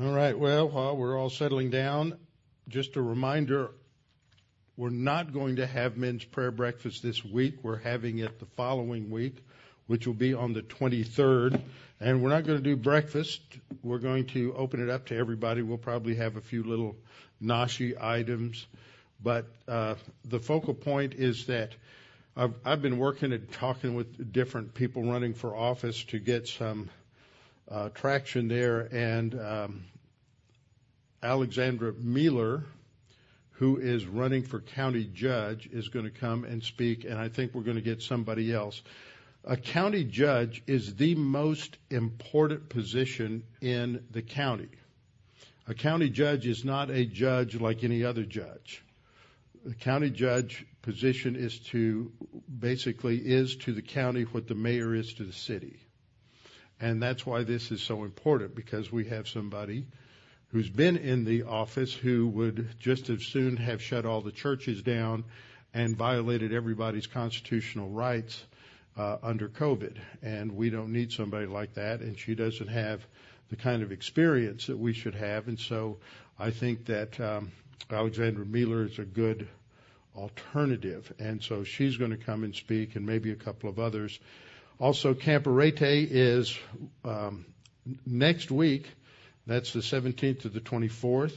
All right, well, while we're all settling down, just a reminder we're not going to have men's prayer breakfast this week. We're having it the following week, which will be on the 23rd. And we're not going to do breakfast. We're going to open it up to everybody. We'll probably have a few little nashi items. But uh, the focal point is that I've, I've been working and talking with different people running for office to get some traction there. And um, Alexandra Mealer, who is running for county judge, is going to come and speak. And I think we're going to get somebody else. A county judge is the most important position in the county. A county judge is not a judge like any other judge. The county judge position is to basically is to the county what the mayor is to the city. And that's why this is so important because we have somebody who's been in the office who would just as soon have shut all the churches down and violated everybody's constitutional rights uh, under COVID. And we don't need somebody like that. And she doesn't have the kind of experience that we should have. And so I think that um, Alexandra Mealer is a good alternative. And so she's going to come and speak, and maybe a couple of others. Also, Camporete is um, next week. That's the 17th to the 24th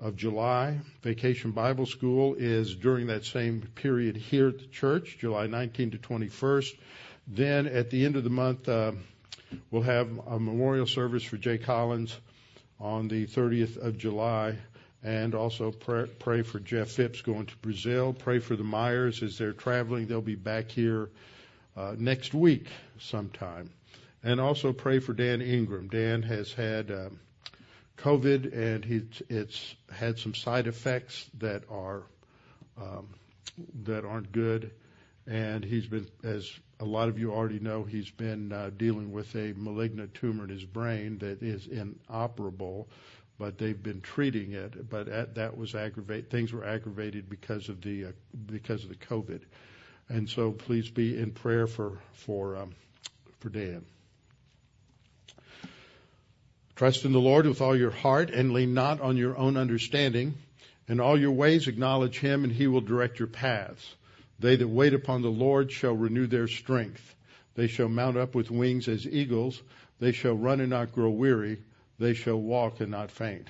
of July. Vacation Bible School is during that same period here at the church, July 19 to 21st. Then at the end of the month, uh, we'll have a memorial service for Jay Collins on the 30th of July and also pray, pray, for Jeff Phipps going to Brazil. Pray for the Myers as they're traveling. They'll be back here uh, next week sometime. And also pray for Dan Ingram. Dan has had um, COVID and he's it's had some side effects that are um, that aren't good. And he's been, as a lot of you already know, he's been uh, dealing with a malignant tumor in his brain that is inoperable but they've been treating it. But at, that was aggravate. Things were aggravated because of the uh, because of the COVID, and so please be in prayer for for um, for Dan. Trust in the Lord with all your heart and lean not on your own understanding. In all your ways acknowledge him, and he will direct your paths. They that wait upon the Lord shall renew their strength. They shall mount up with wings as eagles. They shall run and not grow weary they shall walk and not faint.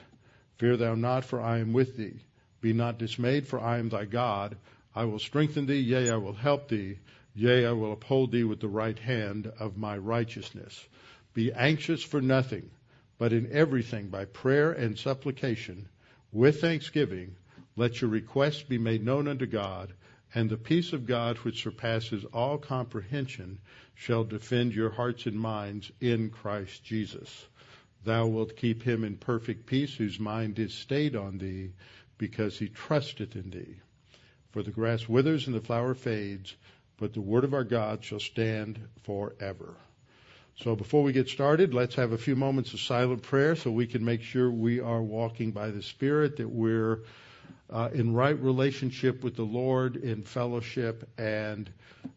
Fear thou not, for I am with thee. Be not dismayed, for I am thy God. I will strengthen thee, yea, I will help thee. Yea, I will uphold thee with the right hand of my righteousness. Be anxious for nothing, but in everything by prayer and supplication, with thanksgiving, let your requests be made known unto God, and the peace of God, which surpasses all comprehension, shall defend your hearts and minds in Christ Jesus. Thou wilt keep him in perfect peace whose mind is stayed on thee because he trusteth in thee. For the grass withers and the flower fades, but the word of our God shall stand forever. So before we get started, let's have a few moments of silent prayer so we can make sure we are walking by the Spirit, that we're uh, in right relationship with the Lord, in fellowship, and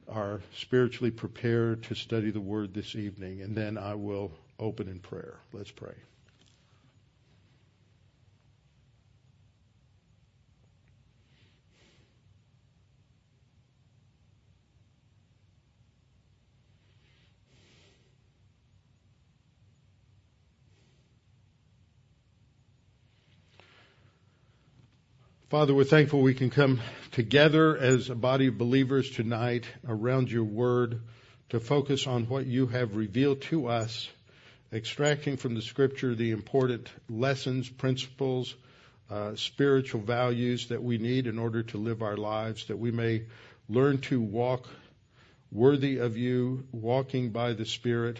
are spiritually prepared to study the Word this evening. And then I will open in prayer. Let's pray. Father, we're thankful we can come together as a body of believers tonight around your word to focus on what you have revealed to us extracting from the scripture the important lessons, principles, uh, spiritual values that we need in order to live our lives, that we may learn to walk worthy of you, walking by the Spirit,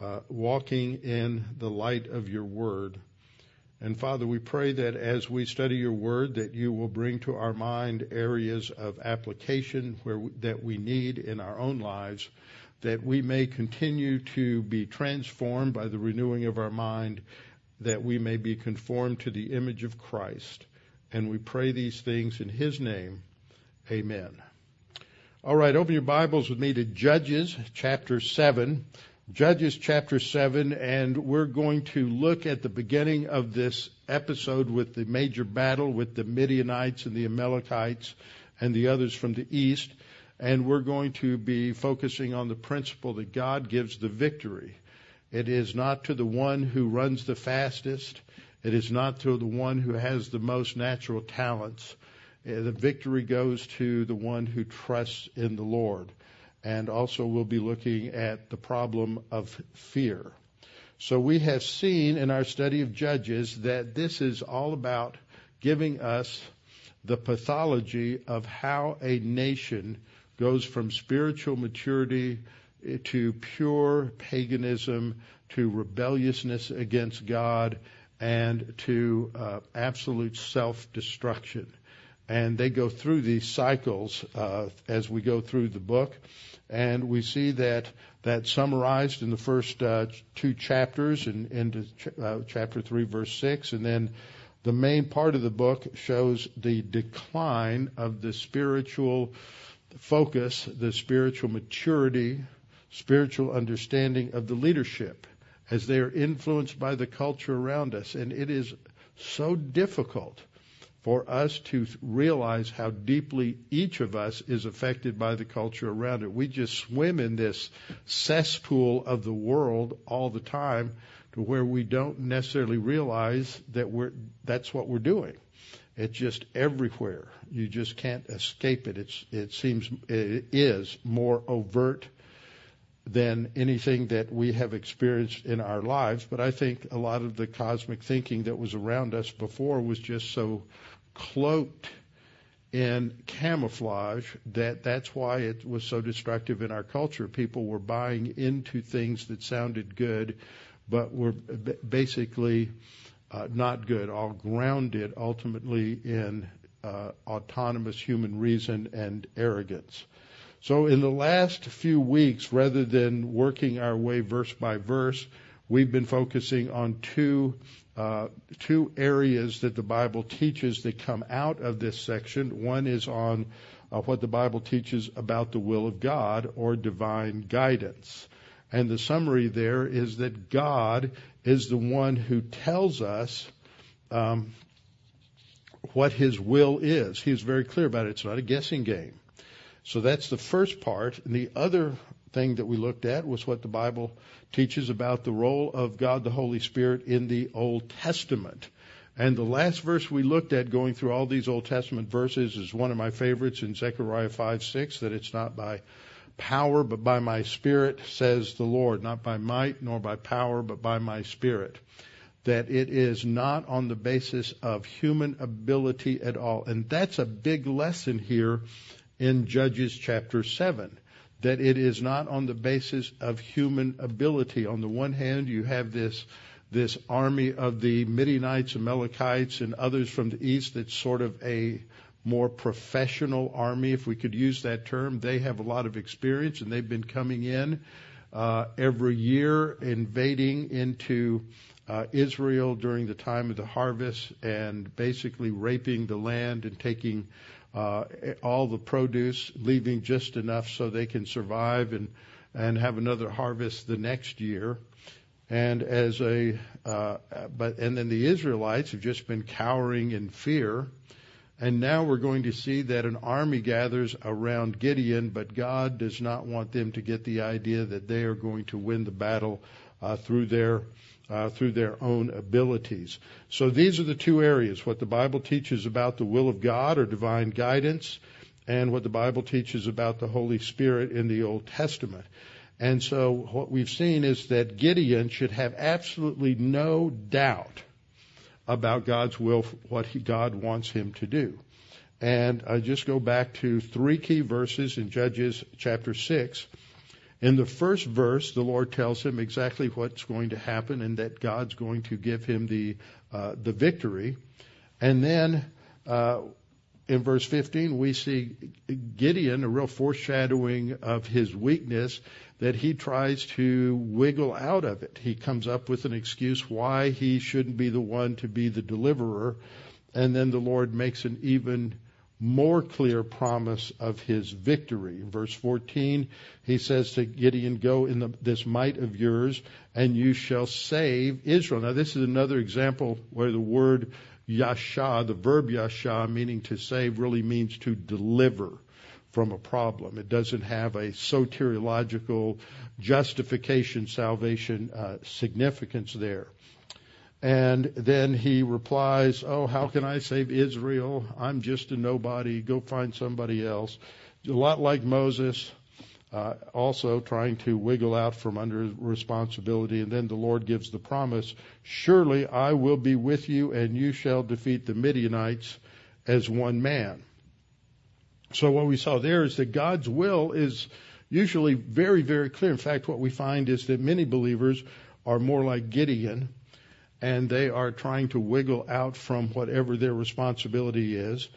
uh, walking in the light of your word. And Father, we pray that as we study your word, that you will bring to our mind areas of application where we, that we need in our own lives that we may continue to be transformed by the renewing of our mind, that we may be conformed to the image of Christ. And we pray these things in His name. Amen. All right, open your Bibles with me to Judges chapter 7. Judges chapter 7, and we're going to look at the beginning of this episode with the major battle with the Midianites and the Amalekites and the others from the east. And we're going to be focusing on the principle that God gives the victory. It is not to the one who runs the fastest. It is not to the one who has the most natural talents. Uh, the victory goes to the one who trusts in the Lord and also we'll be looking at the problem of fear. So we have seen in our study of Judges that this is all about giving us the pathology of how a nation goes from spiritual maturity to pure paganism to rebelliousness against God and to uh, absolute self destruction. And they go through these cycles uh, as we go through the book. And we see that that summarized in the first uh, two chapters and into ch- uh, chapter three, verse six, and then the main part of the book shows the decline of the spiritual focus, the spiritual maturity, spiritual understanding of the leadership as they are influenced by the culture around us, and it is so difficult for us to realize how deeply each of us is affected by the culture around it. We just swim in this cesspool of the world all the time to where we don't necessarily realize that we're that's what we're doing. It's just everywhere. You just can't escape it. It's it seems it is more overt than anything that we have experienced in our lives. But I think a lot of the cosmic thinking that was around us before was just so cloaked in camouflage that that's why it was so destructive in our culture. People were buying into things that sounded good, but were basically uh, not good, all grounded ultimately in uh, autonomous human reason and arrogance. So in the last few weeks, rather than working our way verse by verse, we've been focusing on two uh, two areas that the Bible teaches that come out of this section. One is on uh, what the Bible teaches about the will of God or divine guidance. And the summary there is that God is the one who tells us um, what His will is. He's very clear about it. It's not a guessing game. So that's the first part. And the other thing that we looked at was what the Bible teaches about the role of God the Holy Spirit in the Old Testament. And the last verse we looked at going through all these Old Testament verses is one of my favorites in Zechariah 5 6, that it's not by power but by my spirit, says the Lord, not by might nor by power but by my spirit. That it is not on the basis of human ability at all. And that's a big lesson here in Judges chapter 7 that it is not on the basis of human ability. On the one hand, you have this this army of the Midianites, and Amalekites, and others from the east that's sort of a more professional army, if we could use that term. They have a lot of experience and they've been coming in uh, every year, invading into uh, Israel during the time of the harvest and basically raping the land and taking uh, all the produce, leaving just enough so they can survive and and have another harvest the next year. And as a uh, but and then the Israelites have just been cowering in fear. And now we're going to see that an army gathers around Gideon, but God does not want them to get the idea that they are going to win the battle uh, through their uh, through their own abilities. So these are the two areas what the Bible teaches about the will of God or divine guidance, and what the Bible teaches about the Holy Spirit in the Old Testament. And so what we've seen is that Gideon should have absolutely no doubt about God's will, what he, God wants him to do. And I just go back to three key verses in Judges chapter 6 in the first verse, the Lord tells him exactly what's going to happen and that God's going to give him the uh, the victory. And then uh, in verse 15, we see Gideon, a real foreshadowing of his weakness, that he tries to wiggle out of it. He comes up with an excuse why he shouldn't be the one to be the deliverer. And then the Lord makes an even more clear promise of his victory. In verse 14, he says to Gideon, Go in the, this might of yours, and you shall save Israel. Now, this is another example where the word yasha, the verb yasha, meaning to save, really means to deliver from a problem. It doesn't have a soteriological justification, salvation uh, significance there. And then he replies, Oh, how can I save Israel? I'm just a nobody. Go find somebody else. A lot like Moses, uh, also trying to wiggle out from under responsibility. And then the Lord gives the promise Surely I will be with you, and you shall defeat the Midianites as one man. So what we saw there is that God's will is usually very, very clear. In fact, what we find is that many believers are more like Gideon and they are trying to wiggle out from whatever their responsibility is.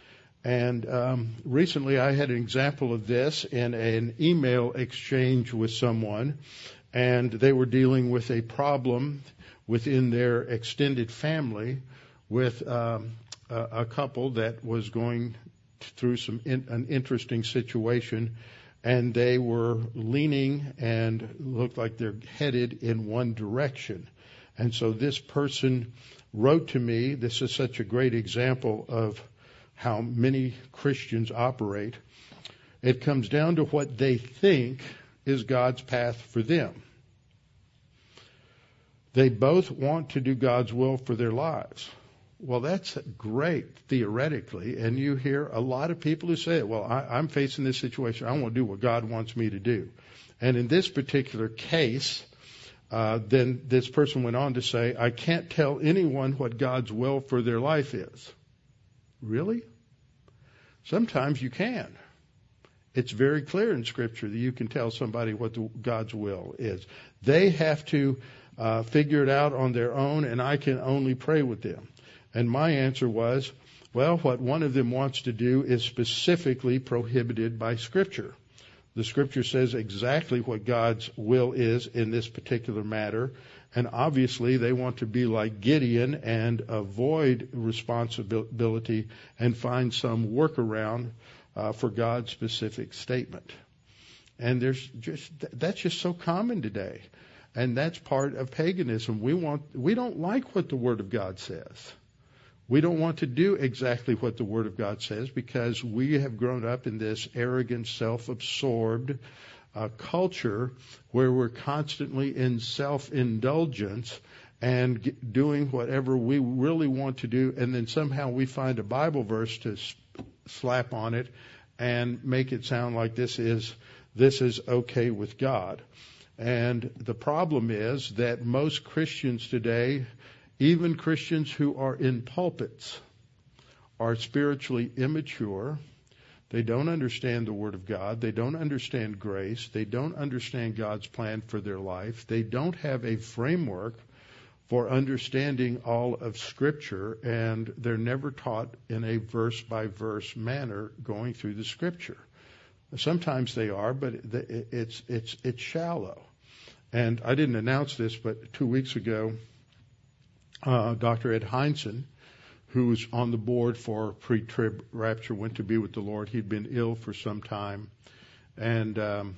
And um, recently, I had an example of this in an email exchange with someone, and they were dealing with a problem within their extended family with um, a, a couple that was going through some in, an interesting situation, and they were leaning and looked like they're headed in one direction. And so this person wrote to me. This is such a great example of how many Christians operate. It comes down to what they think is God's path for them. They both want to do God's will for their lives. Well, that's great theoretically, and you hear a lot of people who say, "Well, I, am facing this situation. I want to do what God wants me to do." And in this particular case, uh, then this person went on to say, I can't tell anyone what God's will for their life is. Really? Sometimes you can. It's very clear in Scripture that you can tell somebody what the, God's will is. They have to uh, figure it out on their own, and I can only pray with them. And my answer was, well, what one of them wants to do is specifically prohibited by Scripture. The scripture says exactly what God's will is in this particular matter. And obviously, they want to be like Gideon and avoid responsibility and find some workaround uh, for God's specific statement. And there's just that's just so common today, and that's part of paganism. We want we don't like what the Word of God says. We don't want to do exactly what the Word of God says because we have grown up in this arrogant, self-absorbed uh, culture where we're constantly in self-indulgence and get, doing whatever we really want to do, and then somehow we find a Bible verse to slap on it and make it sound like this is this is okay with God. And the problem is that most Christians today even Christians who are in pulpits are spiritually immature. They don't understand the Word of God. They don't understand grace. They don't understand God's plan for their life. They don't have a framework for understanding all of Scripture, and they're never taught in a verse by verse manner going through the Scripture. Sometimes they are, but it's it's it's shallow. And I didn't announce this, but two weeks ago, uh, Dr. Ed Hindson, who was on the board for pre-trib rapture, went to be with the Lord. He'd been ill for some time, and um,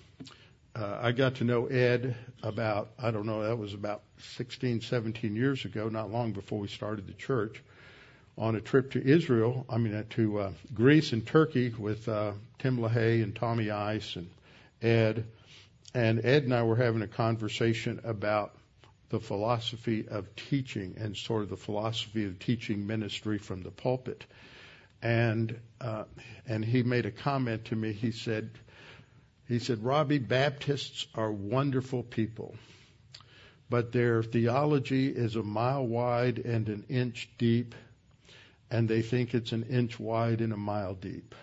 uh, I got to know Ed about I don't know that was about 16, 17 years ago, not long before we started the church, on a trip to Israel. I mean uh, to uh, Greece and Turkey with uh, Tim LaHaye and Tommy Ice and Ed, and Ed and I were having a conversation about the philosophy of teaching and sort of the philosophy of teaching ministry from the pulpit. And uh, and he made a comment to me. He said, he said, Robbie, Baptists are wonderful people, but their theology is a mile wide and an inch deep, and they think it's an inch wide and a mile deep.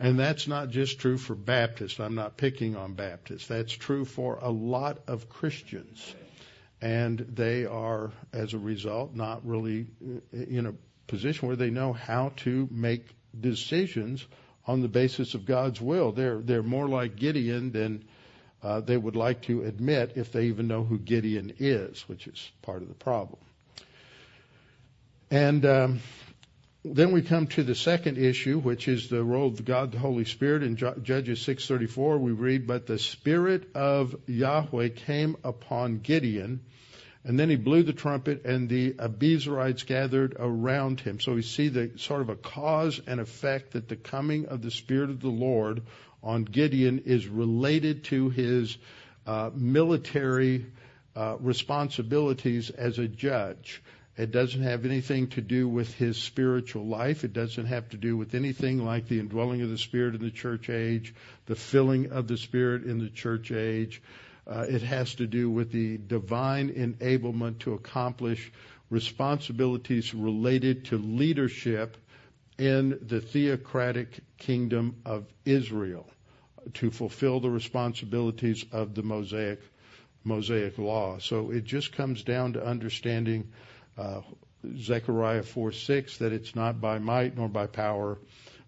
And that's not just true for Baptists. I'm not picking on Baptists. That's true for a lot of Christians. And they are, as a result, not really in a position where they know how to make decisions on the basis of God's will. They're, they're more like Gideon than uh, they would like to admit if they even know who Gideon is, which is part of the problem. And um, then we come to the second issue, which is the role of God, the Holy Spirit. In Judges 6:34, we read, "But the Spirit of Yahweh came upon Gideon, and then he blew the trumpet, and the Abiezrites gathered around him." So we see the sort of a cause and effect that the coming of the Spirit of the Lord on Gideon is related to his uh, military uh, responsibilities as a judge. It doesn't have anything to do with his spiritual life. It doesn't have to do with anything like the indwelling of the Spirit in the church age, the filling of the Spirit in the church age. Uh, it has to do with the divine enablement to accomplish responsibilities related to leadership in the theocratic kingdom of Israel to fulfill the responsibilities of the Mosaic Mosaic law. So it just comes down to understanding Zechariah 4 6, that it's not by might nor by power,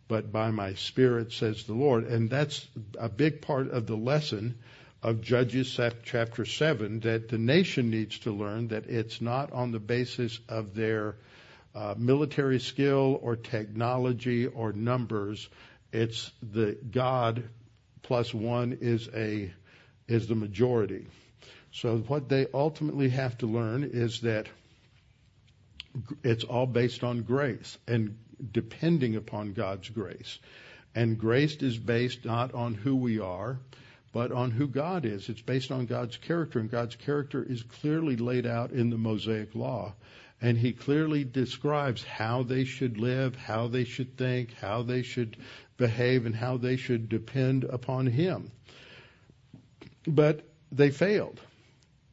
but by my spirit, says the Lord. And that's a big part of the lesson of Judges chapter 7 that the nation needs to learn that it's not on the basis of their uh, military skill or technology or numbers. It's the God plus one is a is the majority. So what they ultimately have to learn is that it's all based on grace and depending upon God's grace. And grace is based not on who we are, but on who God is. It's based on God's character, and God's character is clearly laid out in the Mosaic Law. And He clearly describes how they should live, how they should think, how they should behave, and how they should depend upon Him. But they failed.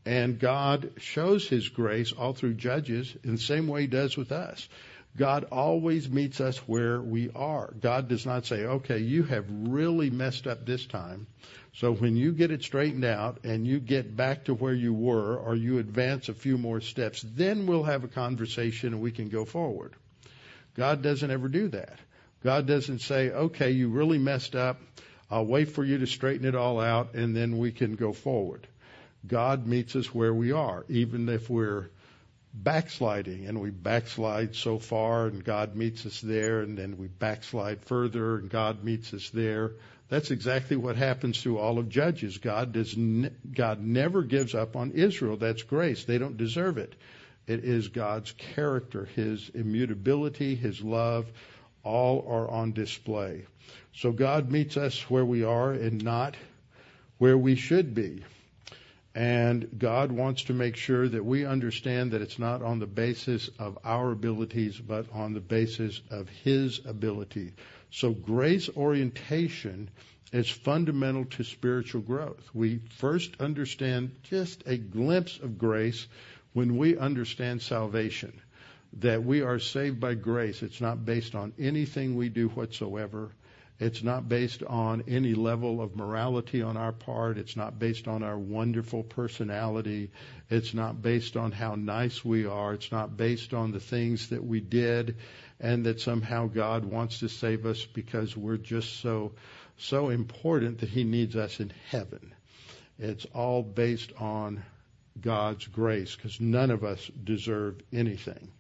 And God shows His grace all through Judges in the same way He does with us. God always meets us where we are. God does not say, okay, you have really messed up this time. So when you get it straightened out and you get back to where you were or you advance a few more steps, then we'll have a conversation and we can go forward. God doesn't ever do that. God doesn't say, okay, you really messed up. I'll wait for you to straighten it all out and then we can go forward. God meets us where we are, even if we're backsliding and we backslide so far and God meets us there and then we backslide further and God meets us there. That's exactly what happens to all of Judges. God does ne- God never gives up on Israel. That's grace. They don't deserve it. It is God's character, His immutability, His love, all are on display. So God meets us where we are and not where we should be. And God wants to make sure that we understand that it's not on the basis of our abilities, but on the basis of His ability. So grace orientation is fundamental to spiritual growth. We first understand just a glimpse of grace when we understand salvation. That we are saved by grace. It's not based on anything we do whatsoever. It's not based on any level of morality on our part. It's not based on our wonderful personality. It's not based on how nice we are. It's not based on the things that we did and that somehow God wants to save us because we're just so, so important that He needs us in heaven. It's all based on God's grace because none of us deserve anything.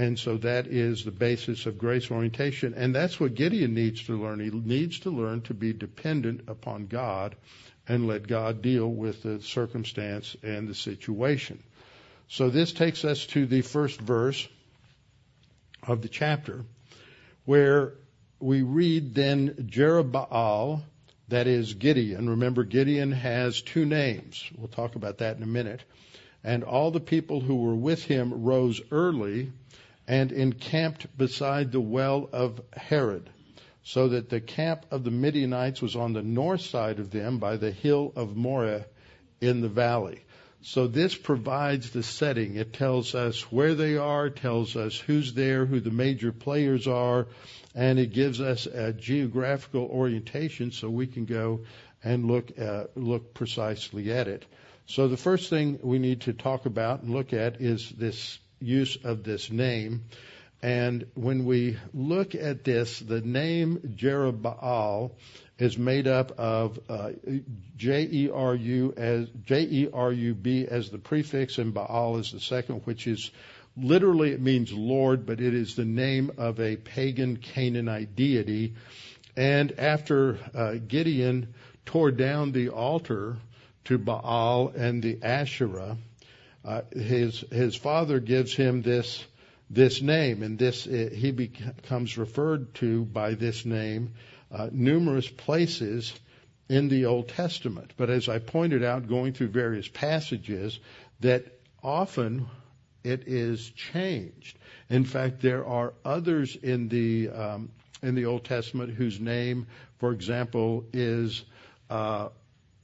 And so that is the basis of grace orientation. And that's what Gideon needs to learn. He needs to learn to be dependent upon God and let God deal with the circumstance and the situation. So this takes us to the first verse of the chapter where we read then Jerubbaal, that is Gideon. Remember, Gideon has two names. We'll talk about that in a minute. And all the people who were with him rose early and encamped beside the well of Harod, so that the camp of the Midianites was on the north side of them by the hill of Moreh in the valley. So this provides the setting. It tells us where they are, tells us who's there, who the major players are, and it gives us a geographical orientation so we can go and look uh, look precisely at it. So the first thing we need to talk about and look at is this use of this name. And when we look at this, the name Jerubbaal is made up of uh, J E R U as J E R U B as the prefix and Baal as the second, which is literally it means Lord, but it is the name of a pagan Canaanite deity. And after uh, Gideon tore down the altar to Baal and the Asherah, uh, his his father gives him this this name, and this uh, he becomes referred to by this name uh, numerous places in the Old Testament. But as I pointed out, going through various passages, that often it is changed. In fact, there are others in the um, in the Old Testament whose name, for example, is uh,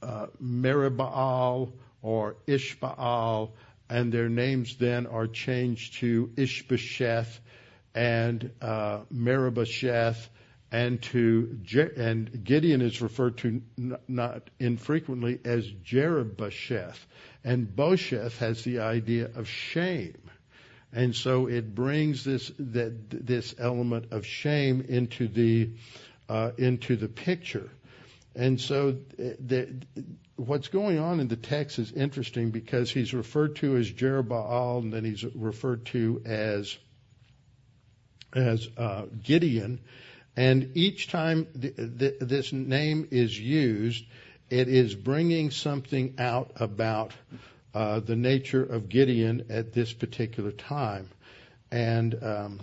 uh, Meribbaal or Ishbaal, and their names then are changed to Ishbosheth and uh, Meribosheth, and to and Gideon is referred to not infrequently as Jerubbesheth, and Bosheth has the idea of shame, and so it brings this that this element of shame into the uh, into the picture. And so the, what's going on in the text is interesting because he's referred to as Jerubbaal and then he's referred to as as uh, Gideon. And each time this name is used, it is bringing something out about uh, the nature of Gideon at this particular time. And um,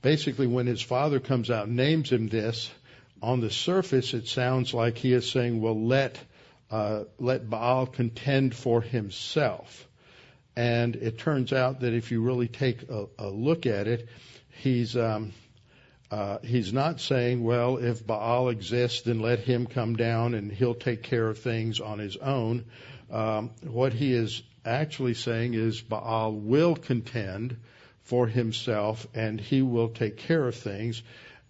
basically, when his father comes out and names him this, on the surface, it sounds like he is saying, well, let, uh, let Baal contend for himself. And it turns out that if you really take a, a look at it, he's, um, uh, he's not saying, well, if Baal exists, then let him come down and he'll take care of things on his own. Um, what he is actually saying is Baal will contend for himself and he will take care of things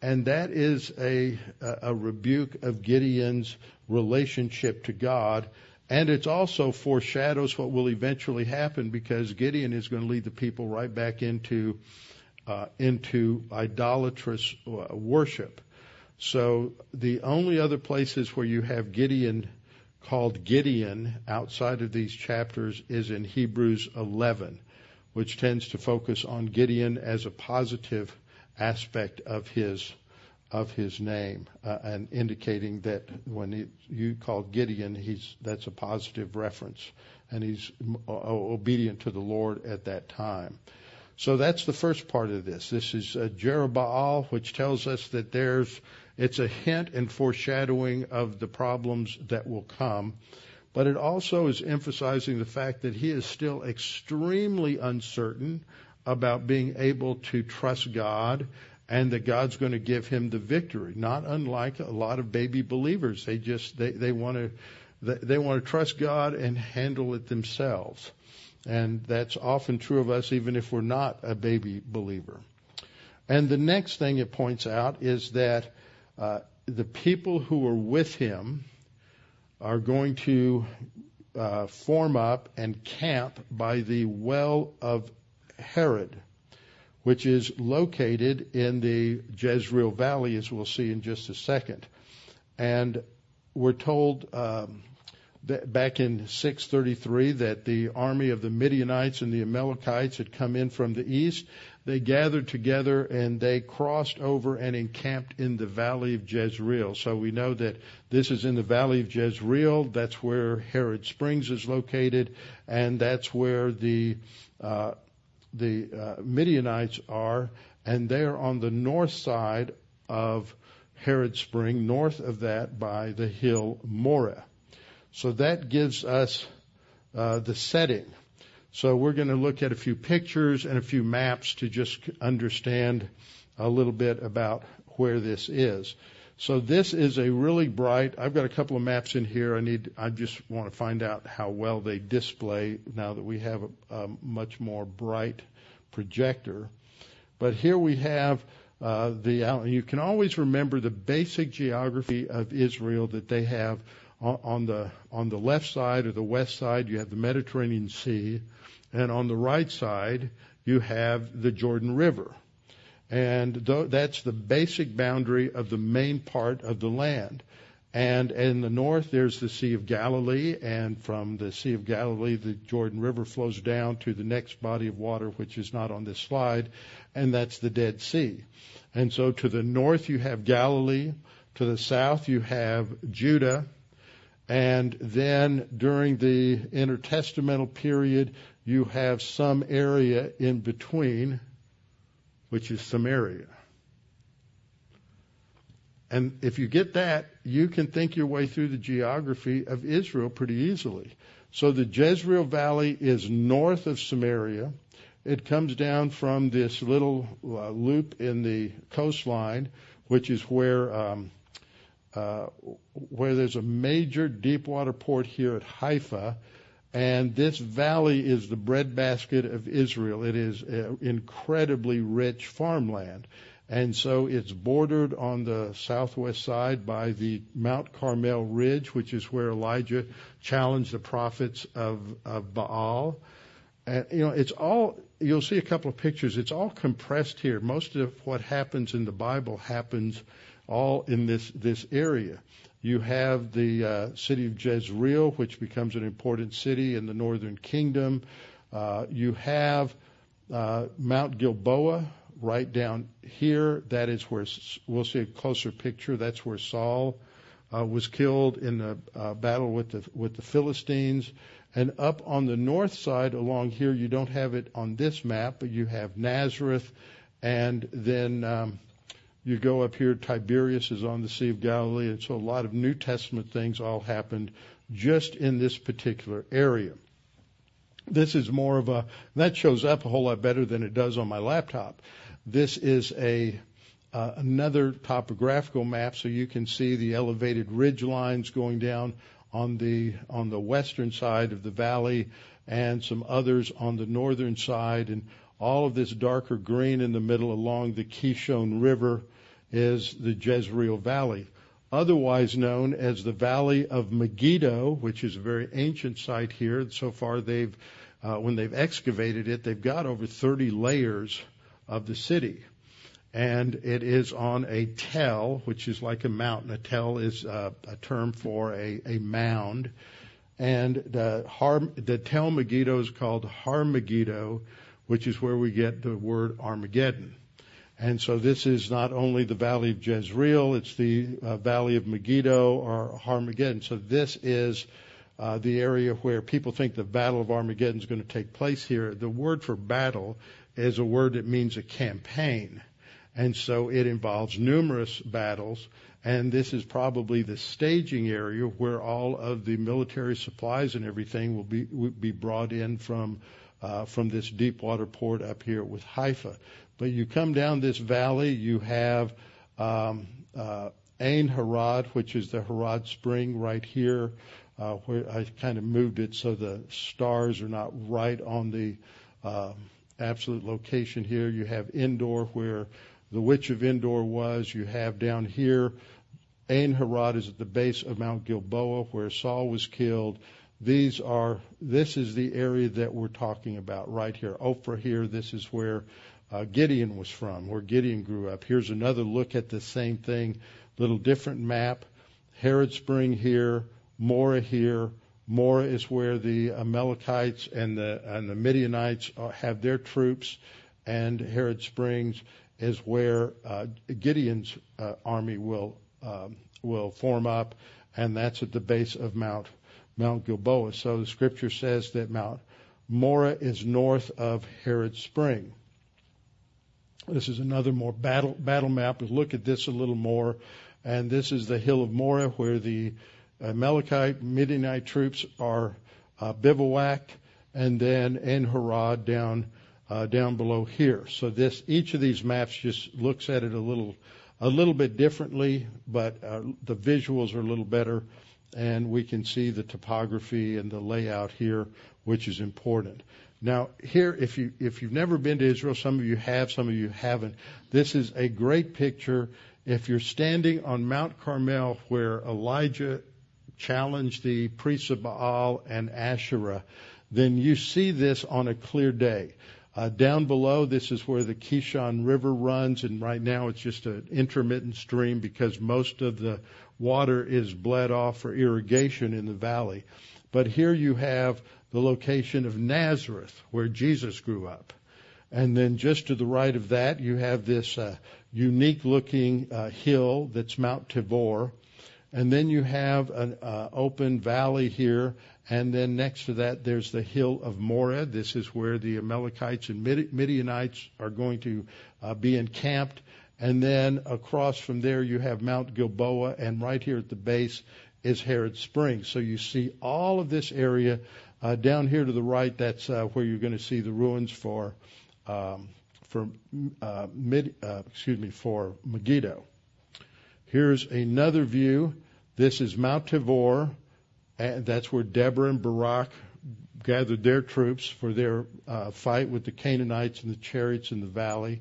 and that is a, a rebuke of Gideon's relationship to God. And it also foreshadows what will eventually happen because Gideon is going to lead the people right back into uh, into idolatrous uh, worship. So the only other places where you have Gideon called Gideon outside of these chapters is in Hebrews 11, which tends to focus on Gideon as a positive aspect of his of his name uh, and indicating that when he, you called Gideon, he's that's a positive reference and he's obedient to the Lord at that time. So that's the first part of this. This is uh, Jerubbaal, which tells us that there's it's a hint and foreshadowing of the problems that will come. But it also is emphasizing the fact that he is still extremely uncertain about being able to trust God and that God's going to give him the victory. Not unlike a lot of baby believers, they just they they want to they, want to trust God and handle it themselves, and that's often true of us, even if we're not a baby believer. And the next thing it points out is that uh, the people who are with him are going to uh, form up and camp by the well of Harod, which is located in the Jezreel Valley, as we'll see in just a second. And we're told um, that back in 633 that the army of the Midianites and the Amalekites had come in from the east. They gathered together and they crossed over and encamped in the valley of Jezreel. So we know that this is in the valley of Jezreel. That's where Harod Springs is located, and that's where the uh, the uh, Midianites are, and they're on the north side of Harod Spring, north of that by the hill Moreh. So that gives us uh, the setting. So we're going to look at a few pictures and a few maps to just understand a little bit about where this is. So this is a really bright. I've got a couple of maps in here. I need. I just want to find out how well they display now that we have a, a much more bright projector. But here we have uh, the. You can always remember the basic geography of Israel that they have on, on the on the left side or the west side. You have the Mediterranean Sea, and on the right side you have the Jordan River. And th- that's the basic boundary of the main part of the land. And in the north, there's the Sea of Galilee, and from the Sea of Galilee, the Jordan River flows down to the next body of water, which is not on this slide, and that's the Dead Sea. And so to the north, you have Galilee. To the south, you have Judah. And then during the intertestamental period, you have some area in between, which is Samaria. And if you get that, you can think your way through the geography of Israel pretty easily. So the Jezreel Valley is north of Samaria. It comes down from this little uh, loop in the coastline, which is where um, uh, where there's a major deep water port here at Haifa, and this valley is the breadbasket of Israel. It is uh, incredibly rich farmland. And so it's bordered on the southwest side by the Mount Carmel Ridge, which is where Elijah challenged the prophets of, of Baal. And, you know, it's all, you'll see a couple of pictures. It's all compressed here. Most of what happens in the Bible happens all in this, this area. You have the uh, city of Jezreel, which becomes an important city in the northern kingdom. Uh, you have uh, Mount Gilboa, right down here, that is where we'll see a closer picture. That's where Saul uh, was killed in the uh, battle with the with the Philistines. And up on the north side, along here, you don't have it on this map, but you have Nazareth, and then um, you go up here. Tiberias is on the Sea of Galilee, and so a lot of New Testament things all happened just in this particular area. This is more of a that shows up a whole lot better than it does on my laptop. This is a uh, another topographical map, so you can see the elevated ridge lines going down on the on the western side of the valley, and some others on the northern side, and all of this darker green in the middle along the Kishon River is the Jezreel Valley, otherwise known as the Valley of Megiddo, which is a very ancient site here. So far, they've uh, when they've excavated it, they've got over 30 layers of the city. And it is on a tell, which is like a mountain. A tell is uh, a term for a, a mound. And the, Har, the tell Megiddo is called Har Megiddo, which is where we get the word Armageddon. And so this is not only the valley of Jezreel, it's the uh, valley of Megiddo or Armageddon. So this is uh, the area where people think the Battle of Armageddon is going to take place here. The word for battle is a word that means a campaign. And so it involves numerous battles. And this is probably the staging area where all of the military supplies and everything will be, will be brought in from, uh, from this deep water port up here with Haifa. But you come down this valley, you have, um, uh, Ain Harod, which is the Harod Spring right here, uh, where I kind of moved it so the stars are not right on the, um, absolute location here. You have Endor where the witch of Endor was. You have down here, Ain Harod is at the base of Mount Gilboa where Saul was killed. These are, this is the area that we're talking about right here. Ophrah here, this is where uh, Gideon was from, where Gideon grew up. Here's another look at the same thing, little different map. Harod Spring here, Moreh here, Moreh is where the Amalekites and the and the Midianites have their troops, and Harod Springs is where uh, Gideon's uh, army will um, will form up, and that's at the base of Mount Mount Gilboa. So the scripture says that Mount Moreh is north of Harod Spring. This is another more battle battle map. We'll look at this a little more, and this is the hill of Moreh where the Amalekite, Midianite troops are uh, bivouacked, and then En Harod down uh, down below here. So this each of these maps just looks at it a little a little bit differently, but uh, the visuals are a little better, and we can see the topography and the layout here, which is important. Now, here, if you if you've never been to Israel, some of you have, some of you haven't. This is a great picture. If you're standing on Mount Carmel, where Elijah challenged the priests of Baal and Asherah, then you see this on a clear day. Uh, down below, this is where the Kishon River runs, and right now it's just an intermittent stream because most of the water is bled off for irrigation in the valley. But here you have the location of Nazareth, where Jesus grew up. And then just to the right of that, you have this uh, unique looking uh, hill that's Mount Tabor. And then you have an uh, open valley here. And then next to that, there's the hill of Moreh. This is where the Amalekites and Midianites are going to uh, be encamped. And then across from there, you have Mount Gilboa. And right here at the base is Harod Springs. So you see all of this area. Uh, down here to the right, that's uh, where you're going to see the ruins for um, for uh, mid, uh, excuse me for Megiddo. Here's another view. This is Mount Tabor, and that's where Deborah and Barak gathered their troops for their uh, fight with the Canaanites and the chariots in the valley.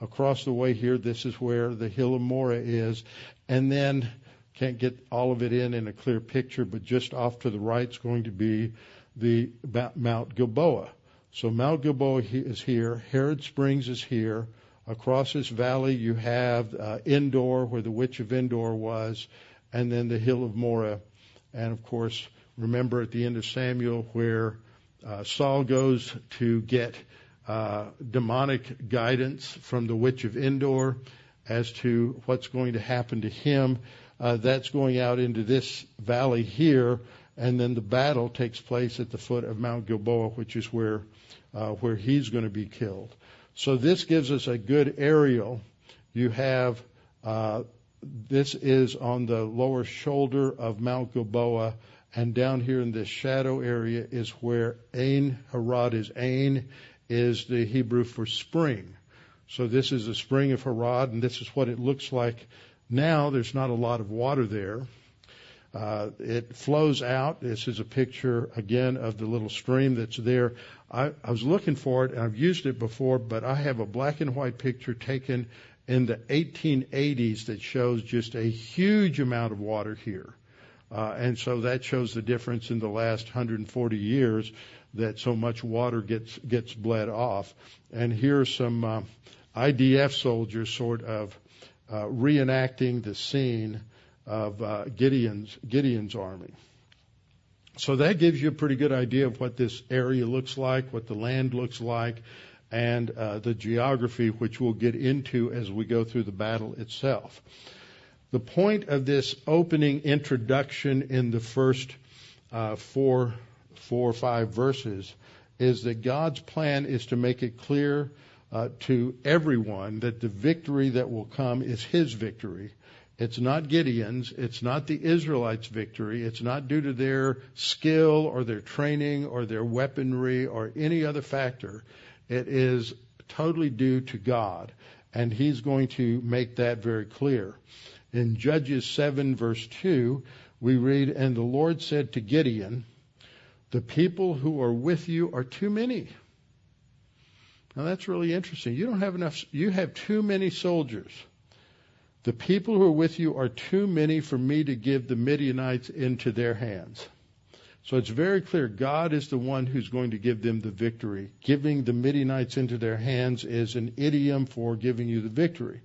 Across the way here, this is where the hill of Moreh is, and then can't get all of it in in a clear picture, but just off to the right is going to be the Mount Gilboa. So Mount Gilboa is here. Harod Springs is here. Across this valley, you have uh, Endor, where the witch of Endor was, and then the hill of Moreh. And of course, remember at the end of Samuel where uh, Saul goes to get uh, demonic guidance from the witch of Endor as to what's going to happen to him. Uh, that's going out into this valley here, and then the battle takes place at the foot of Mount Gilboa, which is where uh, where he's going to be killed. So this gives us a good aerial. You have uh, this is on the lower shoulder of Mount Gilboa, and down here in this shadow area is where Ain Harod is. Ain is the Hebrew for spring. So this is the spring of Harod, and this is what it looks like now. There's not a lot of water there. Uh, it flows out. This is a picture again of the little stream that's there. I, I was looking for it, and I've used it before, but I have a black and white picture taken in the 1880s that shows just a huge amount of water here. Uh, and so that shows the difference in the last 140 years that so much water gets gets bled off. And here's some uh, IDF soldiers sort of uh, reenacting the scene of uh, Gideon's Gideon's army. So that gives you a pretty good idea of what this area looks like, what the land looks like, and uh, the geography, which we'll get into as we go through the battle itself. The point of this opening introduction in the first uh, four, four or five verses is that God's plan is to make it clear uh, to everyone that the victory that will come is His victory it's not Gideon's. It's not the Israelites' victory. It's not due to their skill or their training or their weaponry or any other factor. It is totally due to God. And He's going to make that very clear. In Judges 7 verse 2, we read, And the Lord said to Gideon, The people who are with you are too many. Now that's really interesting. You don't have enough, you have too many soldiers. The people who are with you are too many for me to give the Midianites into their hands. So it's very clear God is the one who's going to give them the victory. Giving the Midianites into their hands is an idiom for giving you the victory.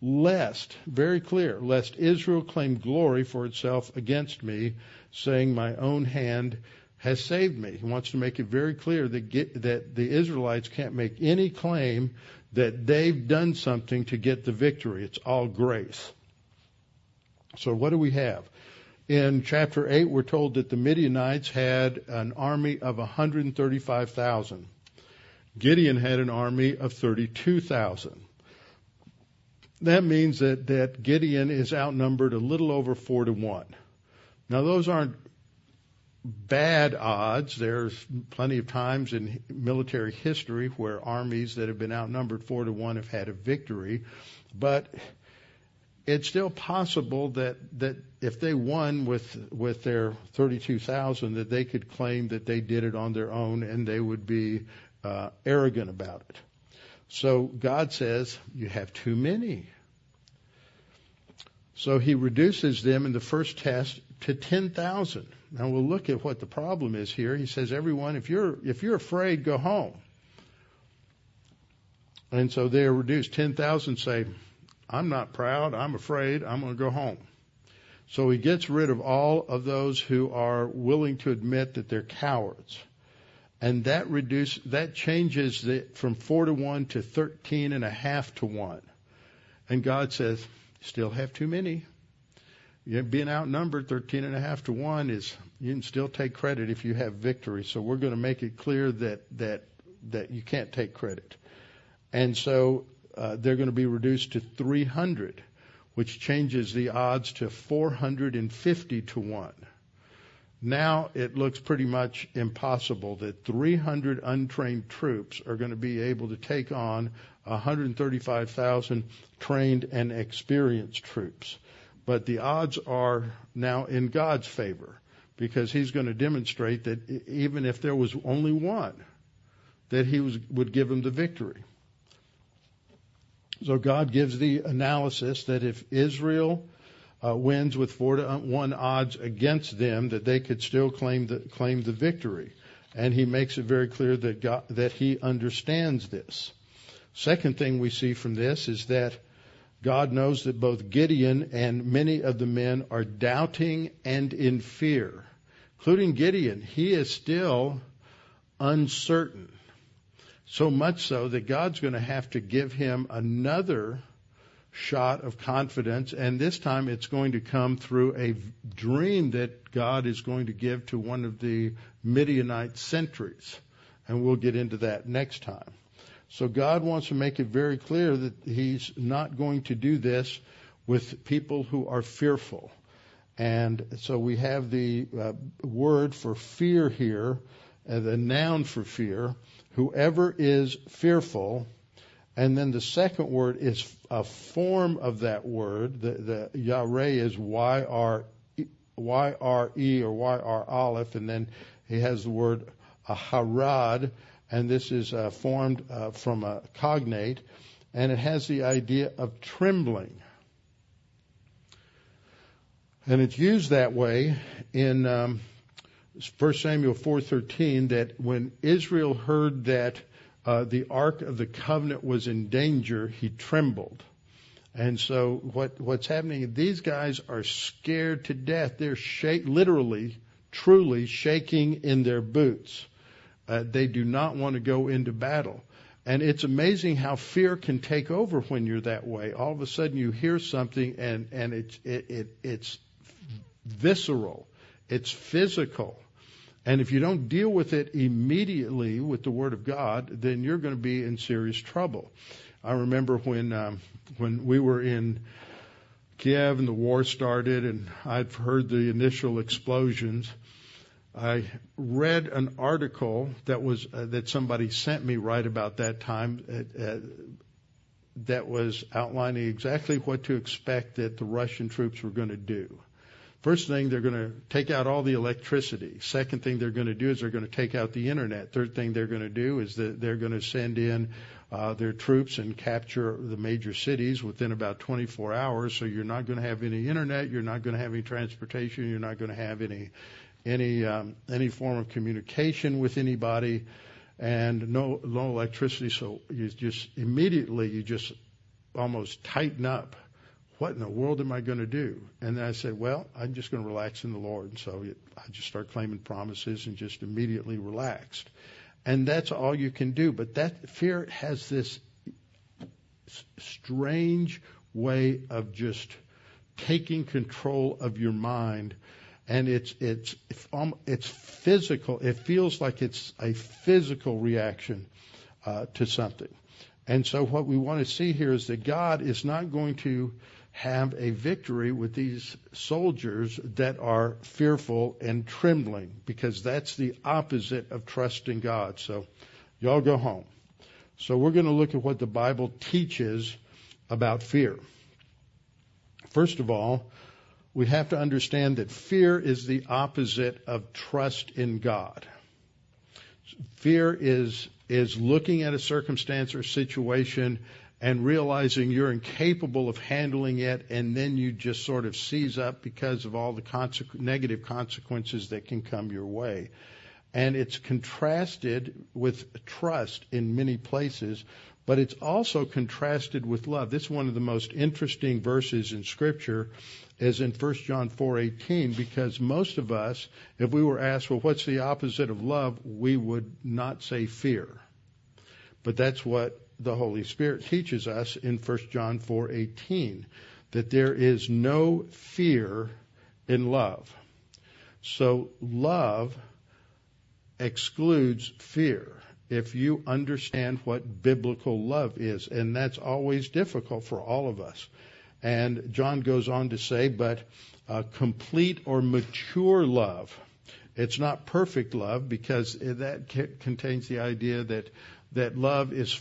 Lest, very clear, lest Israel claim glory for itself against me, saying, My own hand has saved me. He wants to make it very clear that, get, that the Israelites can't make any claim that they've done something to get the victory. It's all grace. So what do we have? In chapter 8, we're told that the Midianites had an army of 135,000. Gideon had an army of 32,000. That means that, that Gideon is outnumbered a little over four to one. Now those aren't bad odds. There's plenty of times in military history where armies that have been outnumbered four to one have had a victory, but it's still possible that that if they won with with their 32,000 that they could claim that they did it on their own and they would be uh, arrogant about it. So God says you have too many. So he reduces them in the first test to 10,000. Now we'll look at what the problem is here. He says, everyone, if you're, if you're afraid, go home. And so they are reduced. 10,000 say, I'm not proud. I'm afraid. I'm going to go home. So he gets rid of all of those who are willing to admit that they're cowards. And that reduce, that changes the, from four to one to thirteen and a half to one. And God says, still have too many. Being outnumbered, thirteen and a half to one is, you can still take credit if you have victory. So we're going to make it clear that, that, that you can't take credit. And so, uh, they're going to be reduced to 300 which changes the odds to 450 to 1. Now it looks pretty much impossible that 300 untrained troops are going to be able to take on 135,000 trained and experienced troops. But the odds are now in God's favor because he's going to demonstrate that even if there was only one, that he was, would give him the victory. So God gives the analysis that if Israel uh, wins with four to one odds against them, that they could still claim the, claim the victory. And he makes it very clear that God, that he understands this. Second thing we see from this is that God knows that both Gideon and many of the men are doubting and in fear, including Gideon. He is still uncertain. So much so that God's going to have to give him another shot of confidence, and this time it's going to come through a dream that God is going to give to one of the Midianite sentries. And we'll get into that next time. So God wants to make it very clear that He's not going to do this with people who are fearful. And so we have the uh, word for fear here, uh, the noun for fear, whoever is fearful, and then the second word is a form of that word. The, the Yare is Y-R, Y-R-E or Y-R Aleph, and then he has the word harad, and this is uh, formed uh, from a cognate, and it has the idea of trembling. And it's used that way in um, 1 Samuel 4:13 that when Israel heard that uh, the ark of the covenant was in danger, he trembled. And so what what's happening? These guys are scared to death. They're literally, truly shaking in their boots. Uh, they do not want to go into battle. And it's amazing how fear can take over when you're that way. All of a sudden, you hear something, and and it's it, it it's visceral, it's physical, and if you don't deal with it immediately with the Word of God, then you're going to be in serious trouble. I remember when um, when we were in Kiev and the war started, and I'd heard the initial explosions. I read an article that was uh, that somebody sent me right about that time uh, uh, that was outlining exactly what to expect that the Russian troops were going to do. First thing, they're going to take out all the electricity. Second thing they're going to do is they're going to take out the internet. Third thing they're going to do is that they're going to send in uh, their troops and capture the major cities within about 24 hours. So you're not going to have any internet. You're not going to have any transportation. You're not going to have any any um, any form of communication with anybody, and no no electricity. So you just immediately you just almost tighten up what in the world am I going to do? And then I said, well, I'm just going to relax in the Lord. And so it, I just start claiming promises and just immediately relaxed. And that's all you can do. But that fear has this strange way of just taking control of your mind. And it's, it's, it's physical. It feels like it's a physical reaction uh, to something. And so what we want to see here is that God is not going to have a victory with these soldiers that are fearful and trembling because that's the opposite of trusting God. So y'all go home. So we're going to look at what the Bible teaches about fear. First of all, we have to understand that fear is the opposite of trust in God. Fear is is looking at a circumstance or situation and realizing you're incapable of handling it, and then you just sort of seize up because of all the consequ- negative consequences that can come your way. And it's contrasted with trust in many places but it's also contrasted with love. This is one of the most interesting verses in Scripture is in 1 John 4:18 because most of us if we were asked well what's the opposite of love we would not say fear. But that's what the Holy Spirit teaches us in 1 John 4:18 that there is no fear in love. So love excludes fear if you understand what biblical love is and that's always difficult for all of us. And John goes on to say, but uh, complete or mature love. It's not perfect love because that contains the idea that that love is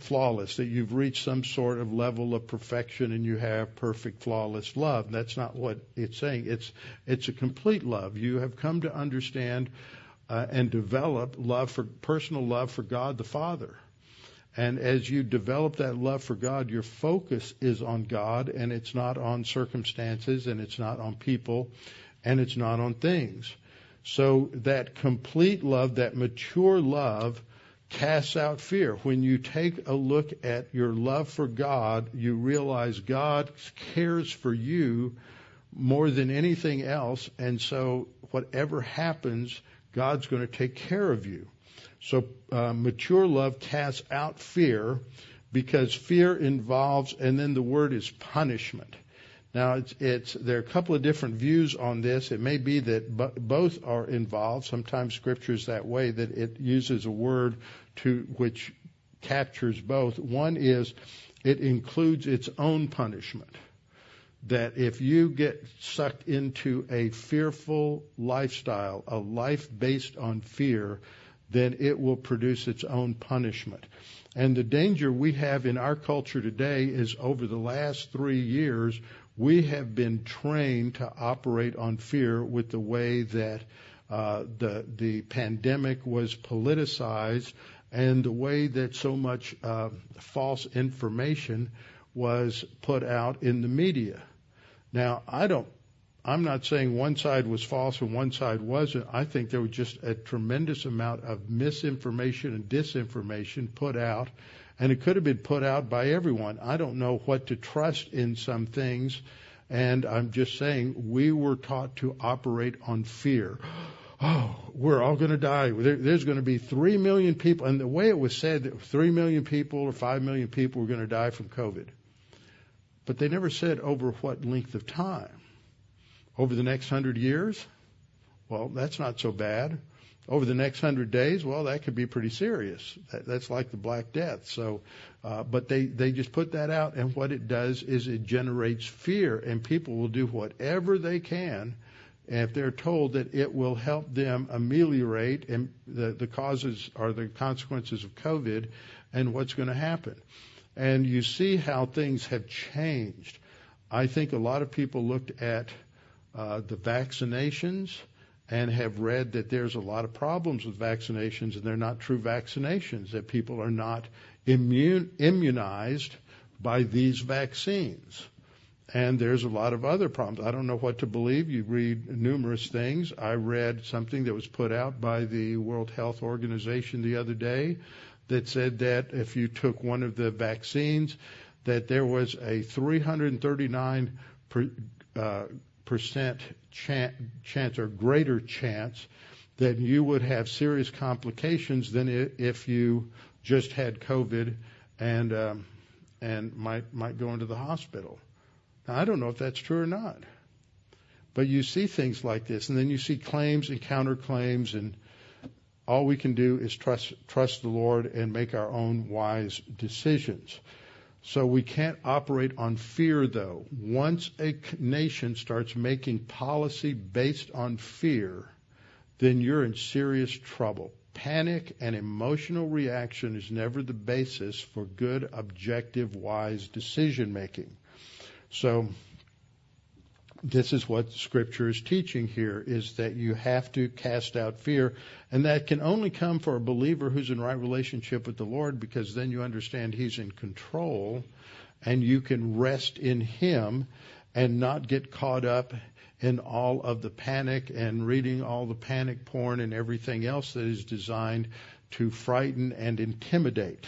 flawless, that you've reached some sort of level of perfection and you have perfect, flawless love. That's not what it's saying. It's it's a complete love. You have come to understand uh, and develop love for personal love for God the Father. And as you develop that love for God, your focus is on God and it's not on circumstances and it's not on people and it's not on things. So that complete love, that mature love, casts out fear. When you take a look at your love for God, you realize God cares for you more than anything else. And so whatever happens, God's going to take care of you. So uh, mature love casts out fear because fear involves, and then the word is punishment. Now, it's, it's, there are a couple of different views on this. It may be that b- both are involved. Sometimes Scripture is that way that it uses a word to which captures both. One is it includes its own punishment. That if you get sucked into a fearful lifestyle, a life based on fear, then it will produce its own punishment. And the danger we have in our culture today is over the last three years, we have been trained to operate on fear with the way that uh, the the pandemic was politicized and the way that so much uh, false information was put out in the media. Now, I don't I'm not saying one side was false and one side wasn't. I think there was just a tremendous amount of misinformation and disinformation put out, and it could have been put out by everyone. I don't know what to trust in some things, and I'm just saying we were taught to operate on fear. Oh, we're all going to die. There, there's going to be three million people, and the way it was said that three million people or five million people were going to die from COVID, but they never said over what length of time over the next hundred years, well, that's not so bad. Over the next hundred days, well, that could be pretty serious. That, that's like the Black Death. So, uh, but they they just put that out, and what it does is it generates fear, and people will do whatever they can, if they're told that it will help them ameliorate and the the causes or the consequences of COVID, and what's going to happen. And you see how things have changed. I think a lot of people looked at the vaccinations and have read that there's a lot of problems with vaccinations and they're not true vaccinations, that people are not immune, immunized by these vaccines. And there's a lot of other problems. I don't know what to believe. You read numerous things. I read something that was put out by the World Health Organization the other day that said that if you took one of the vaccines, that there was a 339 per, uh, percent chance or greater chance that you would have serious complications than if you just had COVID and um, and might might go into the hospital. Now I don't know if that's true or not, but you see things like this, and then you see claims and counterclaims, and all we can do is trust trust the Lord and make our own wise decisions. So we can't operate on fear, though. Once a nation starts making policy based on fear, then you're in serious trouble. Panic and emotional reaction is never the basis for good, objective, wise decision making. So this is what scripture is teaching here is that you have to cast out fear and that can only come for a believer who's in right relationship with the Lord because then you understand he's in control and you can rest in him and not get caught up in all of the panic and reading all the panic porn and everything else that is designed to frighten and intimidate.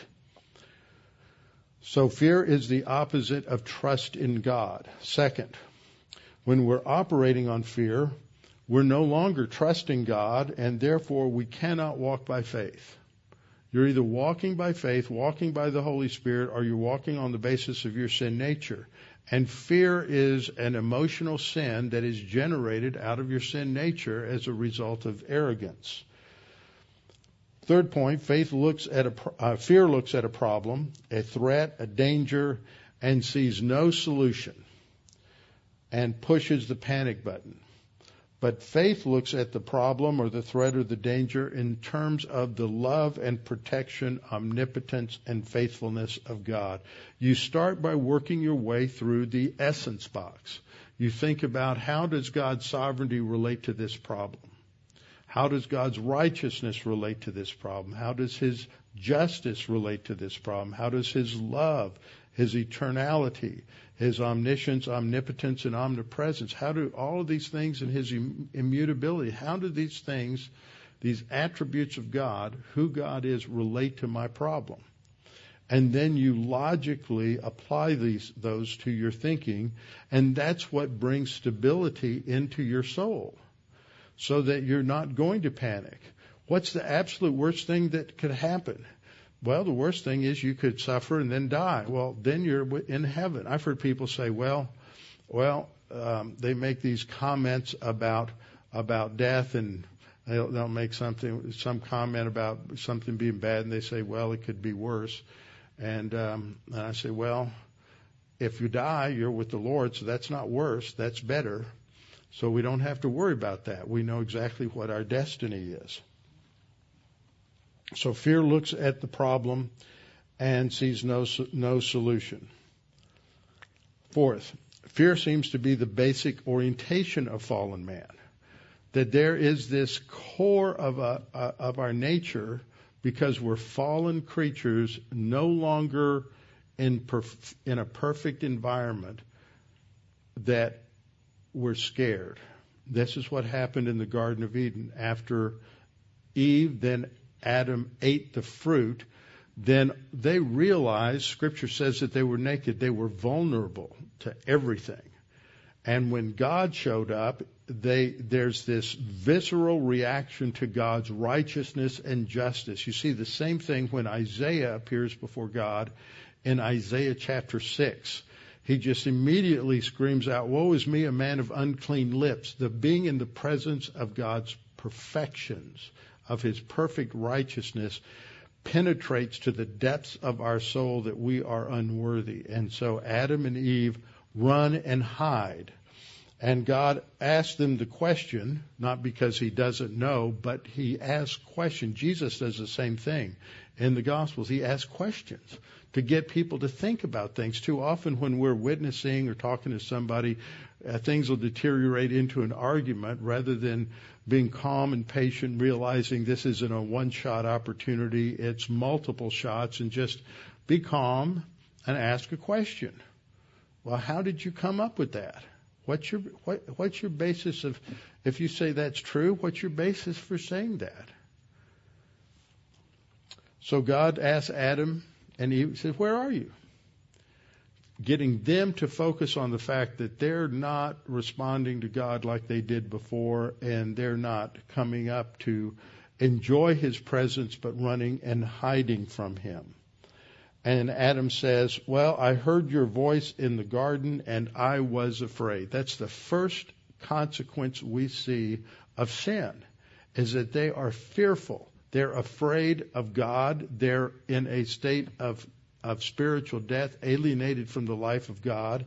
So fear is the opposite of trust in God. Second, when we're operating on fear, we're no longer trusting God, and therefore we cannot walk by faith. You're either walking by faith, walking by the Holy Spirit, or you're walking on the basis of your sin nature. And fear is an emotional sin that is generated out of your sin nature as a result of arrogance. Third point, faith looks at a, uh, fear looks at a problem, a threat, a danger, and sees no solution and pushes the panic button. But faith looks at the problem or the threat or the danger in terms of the love and protection, omnipotence, and faithfulness of God. You start by working your way through the essence box. You think about how does God's sovereignty relate to this problem? How does God's righteousness relate to this problem? How does His justice relate to this problem? How does His love, His eternality, his omniscience, omnipotence, and omnipresence. How do all of these things and his immutability, how do these things, these attributes of God, who God is, relate to my problem? And then you logically apply these, those to your thinking, and that's what brings stability into your soul so that you're not going to panic. What's the absolute worst thing that could happen? Well, the worst thing is you could suffer and then die. Well, then you're in heaven. I've heard people say, well, well, um, they make these comments about about death and they'll, they'll make something some comment about something being bad and they say, well, it could be worse. And, um, and I say, well, if you die, you're with the Lord, so that's not worse. That's better. So we don't have to worry about that. We know exactly what our destiny is. So fear looks at the problem and sees no, no solution. Fourth, fear seems to be the basic orientation of fallen man. That there is this core of, a, of our nature because we're fallen creatures, no longer in, perf- in a perfect environment, that we're scared. This is what happened in the Garden of Eden after Eve, then Adam ate the fruit, then they realized, Scripture says that they were naked. They were vulnerable to everything. And when God showed up, they, there's this visceral reaction to God's righteousness and justice. You see the same thing when Isaiah appears before God in Isaiah chapter 6. He just immediately screams out, Woe is me, a man of unclean lips. The being in the presence of God's perfections of his perfect righteousness penetrates to the depths of our soul that we are unworthy. And so Adam and Eve run and hide. And God asks them the question, not because he doesn't know, but he asks questions. Jesus does the same thing in the Gospels. He asks questions to get people to think about things. Too often, when we're witnessing or talking to somebody, uh, things will deteriorate into an argument rather than being calm and patient, realizing this isn't a one shot opportunity, it's multiple shots, and just be calm and ask a question. Well, how did you come up with that? What's your what, what's your basis of if you say that's true, what's your basis for saying that? So God asked Adam and he said, Where are you? getting them to focus on the fact that they're not responding to God like they did before, and they're not coming up to enjoy His presence, but running and hiding from Him. And Adam says, Well, I heard your voice in the garden and I was afraid. That's the first consequence we see of sin, is that they are fearful. They're afraid of God. They're in a state of of spiritual death, alienated from the life of God,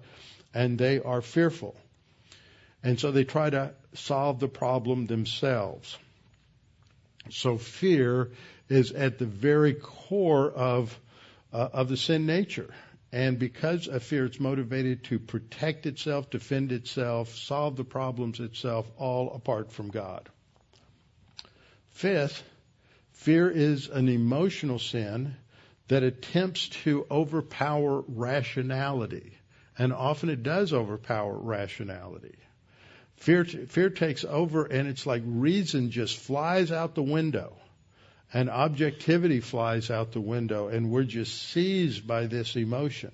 and they are fearful. And so they try to solve the problem themselves. So fear is at the very core of uh, of the sin nature. And because of fear, it's motivated to protect itself, defend itself, solve the problems itself, all apart from God. Fifth, fear is an emotional sin that attempts to overpower rationality. And often it does overpower rationality. Fear, fear takes over and it's like reason just flies out the window. and objectivity flies out the window, and we're just seized by this emotion.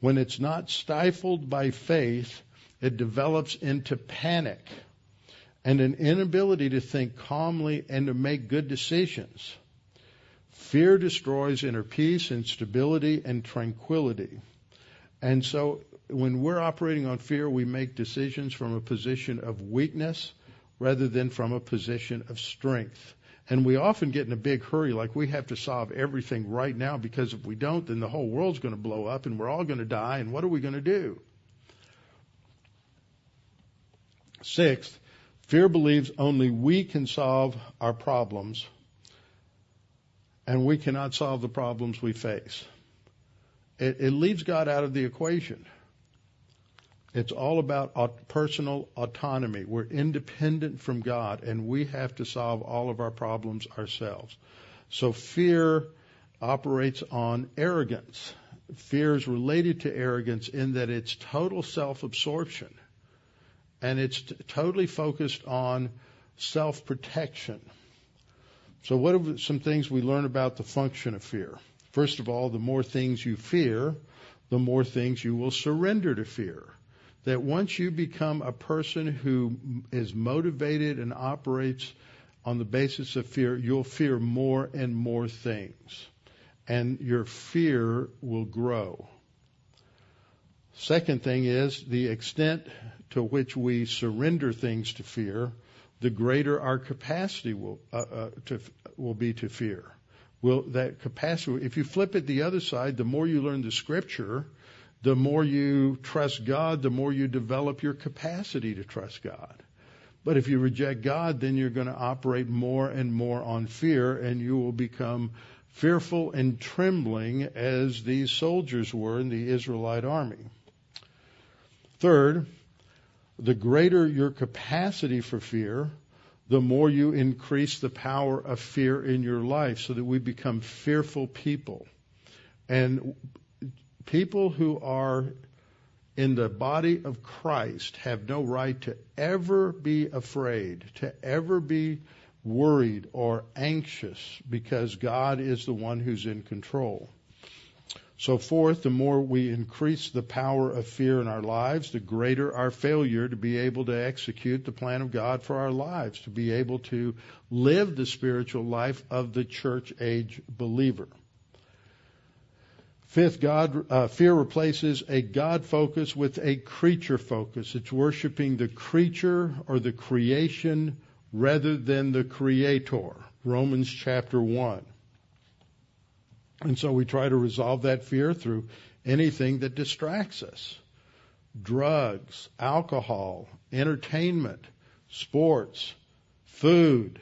When it's not stifled by faith, it develops into panic and an inability to think calmly and to make good decisions. Fear destroys inner peace and stability and tranquility. And so when we're operating on fear, we make decisions from a position of weakness rather than from a position of strength. And we often get in a big hurry, like we have to solve everything right now because if we don't, then the whole world's going to blow up and we're all going to die. And what are we going to do? Sixth, fear believes only we can solve our problems and we cannot solve the problems we face. It, it leaves God out of the equation. It's all about personal autonomy. We're independent from God and we have to solve all of our problems ourselves. So fear operates on arrogance. Fear is related to arrogance in that it's total self-absorption and it's t- totally focused on self-protection. So what are some things we learn about the function of fear? First of all, the more things you fear, the more things you will surrender to fear that once you become a person who is motivated and operates on the basis of fear, you'll fear more and more things. And your fear will grow. Second thing is the extent to which we surrender things to fear, the greater our capacity will uh, uh, to, will be to fear. Will that capacity? If you flip it the other side, the more you learn the scripture, the more you trust God, the more you develop your capacity to trust God. But if you reject God, then you're going to operate more and more on fear, and you will become fearful and trembling as these soldiers were in the Israelite army. Third, the greater your capacity for fear, the more you increase the power of fear in your life so that we become fearful people. And people who are in the body of Christ have no right to ever be afraid, to ever be worried or anxious because God is the one who's in control. So fourth, the more we increase the power of fear in our lives, the greater our failure to be able to execute the plan of God for our lives, to be able to live the spiritual life of the church age believer. Fifth, God, uh, fear replaces a God focus with a creature focus. It's worshiping the creature or the creation rather than the creator. Romans chapter 1. And so we try to resolve that fear through anything that distracts us. Drugs, alcohol, entertainment, sports, food,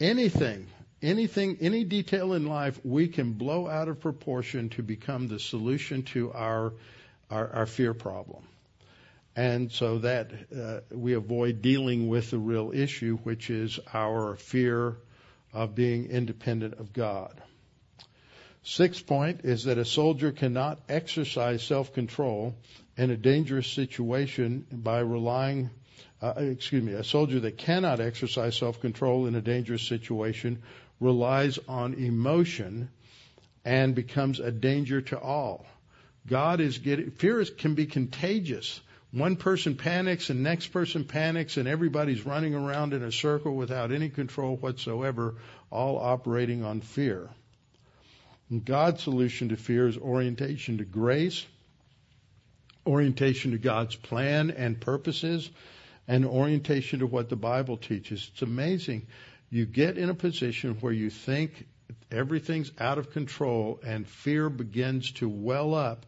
anything anything, any detail in life we can blow out of proportion to become the solution to our, our, our fear problem. And so that uh, we avoid dealing with the real issue, which is our fear of being independent of God. Sixth point is that a soldier cannot exercise self-control in a dangerous situation by relying uh, excuse me, a soldier that cannot exercise self-control in a dangerous situation relies on emotion and becomes a danger to all. God is getting, fear is, can be contagious. One person panics and next person panics and everybody's running around in a circle without any control whatsoever, all operating on fear. And God's solution to fear is orientation to grace, orientation to God's plan and purposes, and orientation to what the Bible teaches. It's amazing you get in a position where you think everything's out of control and fear begins to well up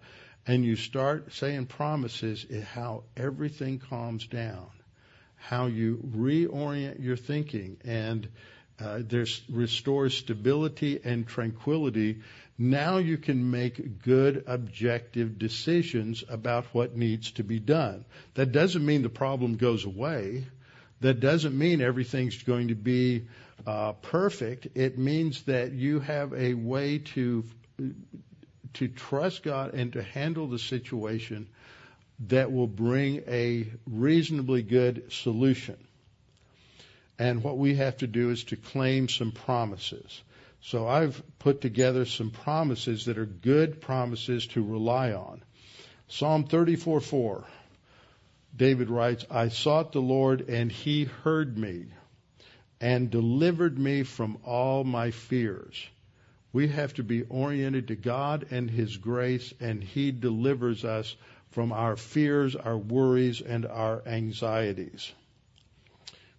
and you start saying promises how everything calms down how you reorient your thinking and uh, there's restores stability and tranquility now you can make good objective decisions about what needs to be done that doesn't mean the problem goes away that doesn't mean everything's going to be uh, perfect. It means that you have a way to to trust God and to handle the situation that will bring a reasonably good solution. And what we have to do is to claim some promises. So I've put together some promises that are good promises to rely on. Psalm 34 4. David writes, I sought the Lord and he heard me and delivered me from all my fears. We have to be oriented to God and his grace and he delivers us from our fears, our worries, and our anxieties.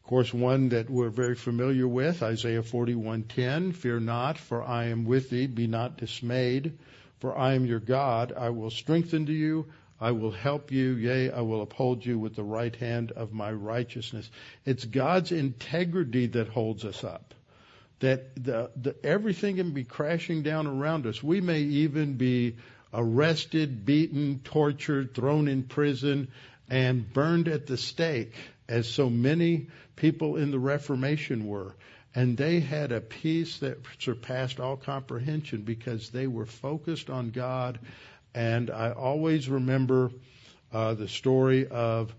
Of course, one that we're very familiar with, Isaiah 41:10, "Fear not, for I am with thee; be not dismayed, for I am your God. I will strengthen you; I will help you; yea, I will uphold you with the right hand of my righteousness." It's God's integrity that holds us up. That the, the, everything can be crashing down around us. We may even be arrested, beaten, tortured, thrown in prison, and burned at the stake as so many people in the Reformation were. And they had a peace that surpassed all comprehension because they were focused on God. And I always remember uh, the story of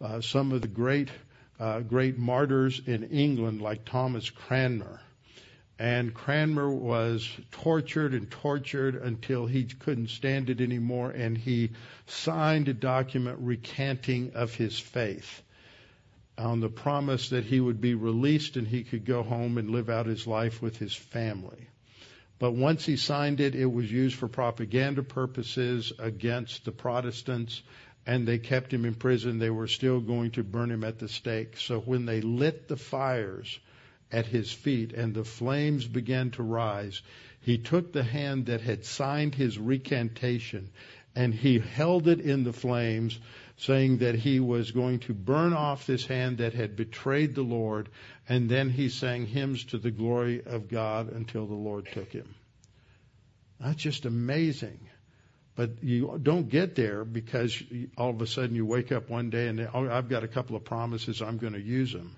uh, some of the great, uh, great martyrs in England, like Thomas Cranmer. And Cranmer was tortured and tortured until he couldn't stand it anymore, and he signed a document recanting of his faith on the promise that he would be released and he could go home and live out his life with his family. But once he signed it, it was used for propaganda purposes against the Protestants, and they kept him in prison. They were still going to burn him at the stake. So when they lit the fires at his feet and the flames began to rise, he took the hand that had signed his recantation and he held it in the flames saying that he was going to burn off this hand that had betrayed the Lord, and then he sang hymns to the glory of God until the Lord took him. That's just amazing. But you don't get there because all of a sudden you wake up one day and oh, I've got a couple of promises, I'm going to use them.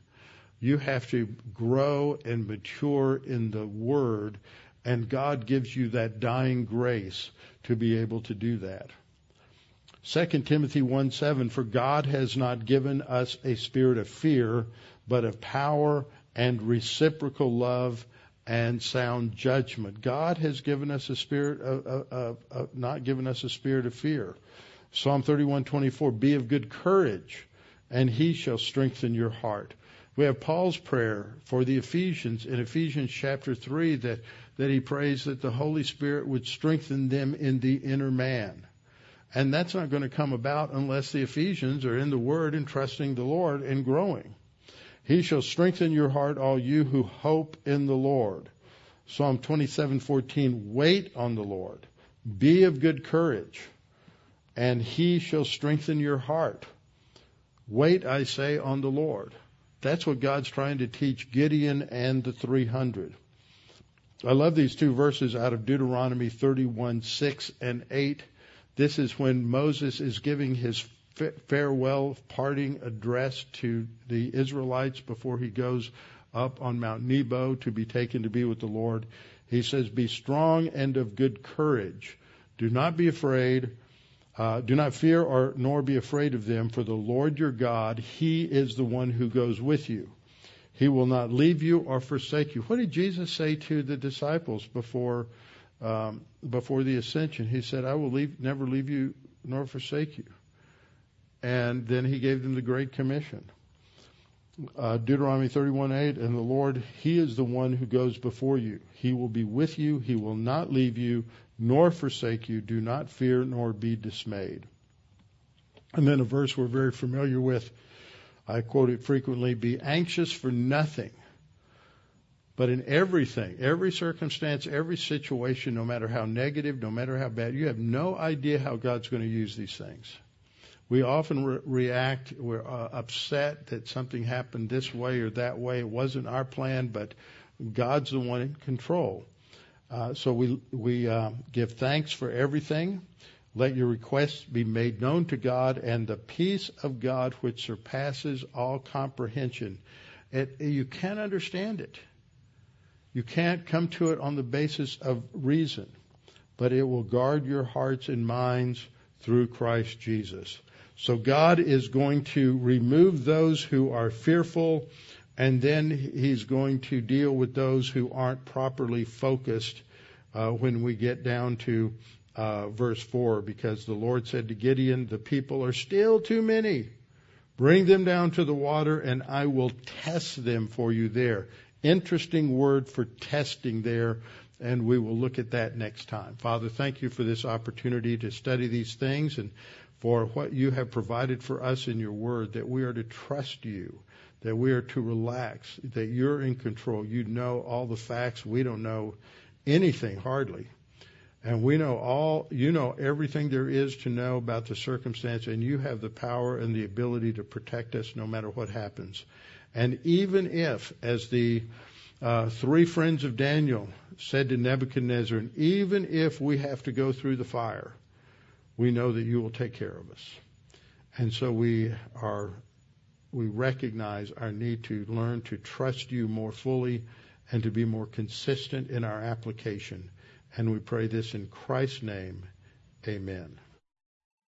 You have to grow and mature in the Word, and God gives you that dying grace to be able to do that. 2 Timothy 1 7, for God has not given us a spirit of fear, but of power and reciprocal love and sound judgment. God has given us a spirit of, of, of, not given us a spirit of fear. Psalm 31:24, be of good courage, and he shall strengthen your heart. We have Paul's prayer for the Ephesians in Ephesians chapter 3 that, that he prays that the Holy Spirit would strengthen them in the inner man. And that's not going to come about unless the Ephesians are in the Word and trusting the Lord and growing. He shall strengthen your heart, all you who hope in the Lord. Psalm 27:14 Wait on the Lord. Be of good courage, and he shall strengthen your heart. Wait, I say, on the Lord. That's what God's trying to teach Gideon and the 300. I love these two verses out of Deuteronomy 31, 6 and 8. This is when Moses is giving his farewell parting address to the Israelites before he goes up on Mount Nebo to be taken to be with the Lord. He says, Be strong and of good courage. Do not be afraid. Uh, do not fear or nor be afraid of them, for the Lord your God, He is the one who goes with you. He will not leave you or forsake you. What did Jesus say to the disciples before um, before the ascension. He said, I will leave, never leave you nor forsake you. And then he gave them the Great Commission. Uh, Deuteronomy 31:8, and the Lord, He is the one who goes before you. He will be with you. He will not leave you nor forsake you. Do not fear nor be dismayed. And then a verse we're very familiar with. I quote it frequently: Be anxious for nothing, but in everything, every circumstance, every situation, no matter how negative, no matter how bad, you have no idea how God's going to use these things. We often re- react, we're uh, upset that something happened this way or that way. It wasn't our plan, but God's the one in control. Uh, so we we uh, give thanks for everything. Let your requests be made known to God, and the peace of God, which surpasses all comprehension, it, you can't understand it. You can't come to it on the basis of reason, but it will guard your hearts and minds through Christ Jesus. So God is going to remove those who are fearful, and then he's going to deal with those who aren't properly focused uh, when we get down to uh, verse 4, because the Lord said to Gideon, The people are still too many. Bring them down to the water, and I will test them for you there. Interesting word for testing there, and we will look at that next time. Father, thank you for this opportunity to study these things and for what you have provided for us in your word, that we are to trust you, that we are to relax, that you're in control. You know all the facts. We don't know anything hardly. And we know all, you know everything there is to know about the circumstance, and you have the power and the ability to protect us no matter what happens. And even if, as the uh, three friends of Daniel said to Nebuchadnezzar, even if we have to go through the fire, we know that you will take care of us. And so we are, we recognize our need to learn to trust you more fully and to be more consistent in our application. And we pray this in Christ's name. Amen.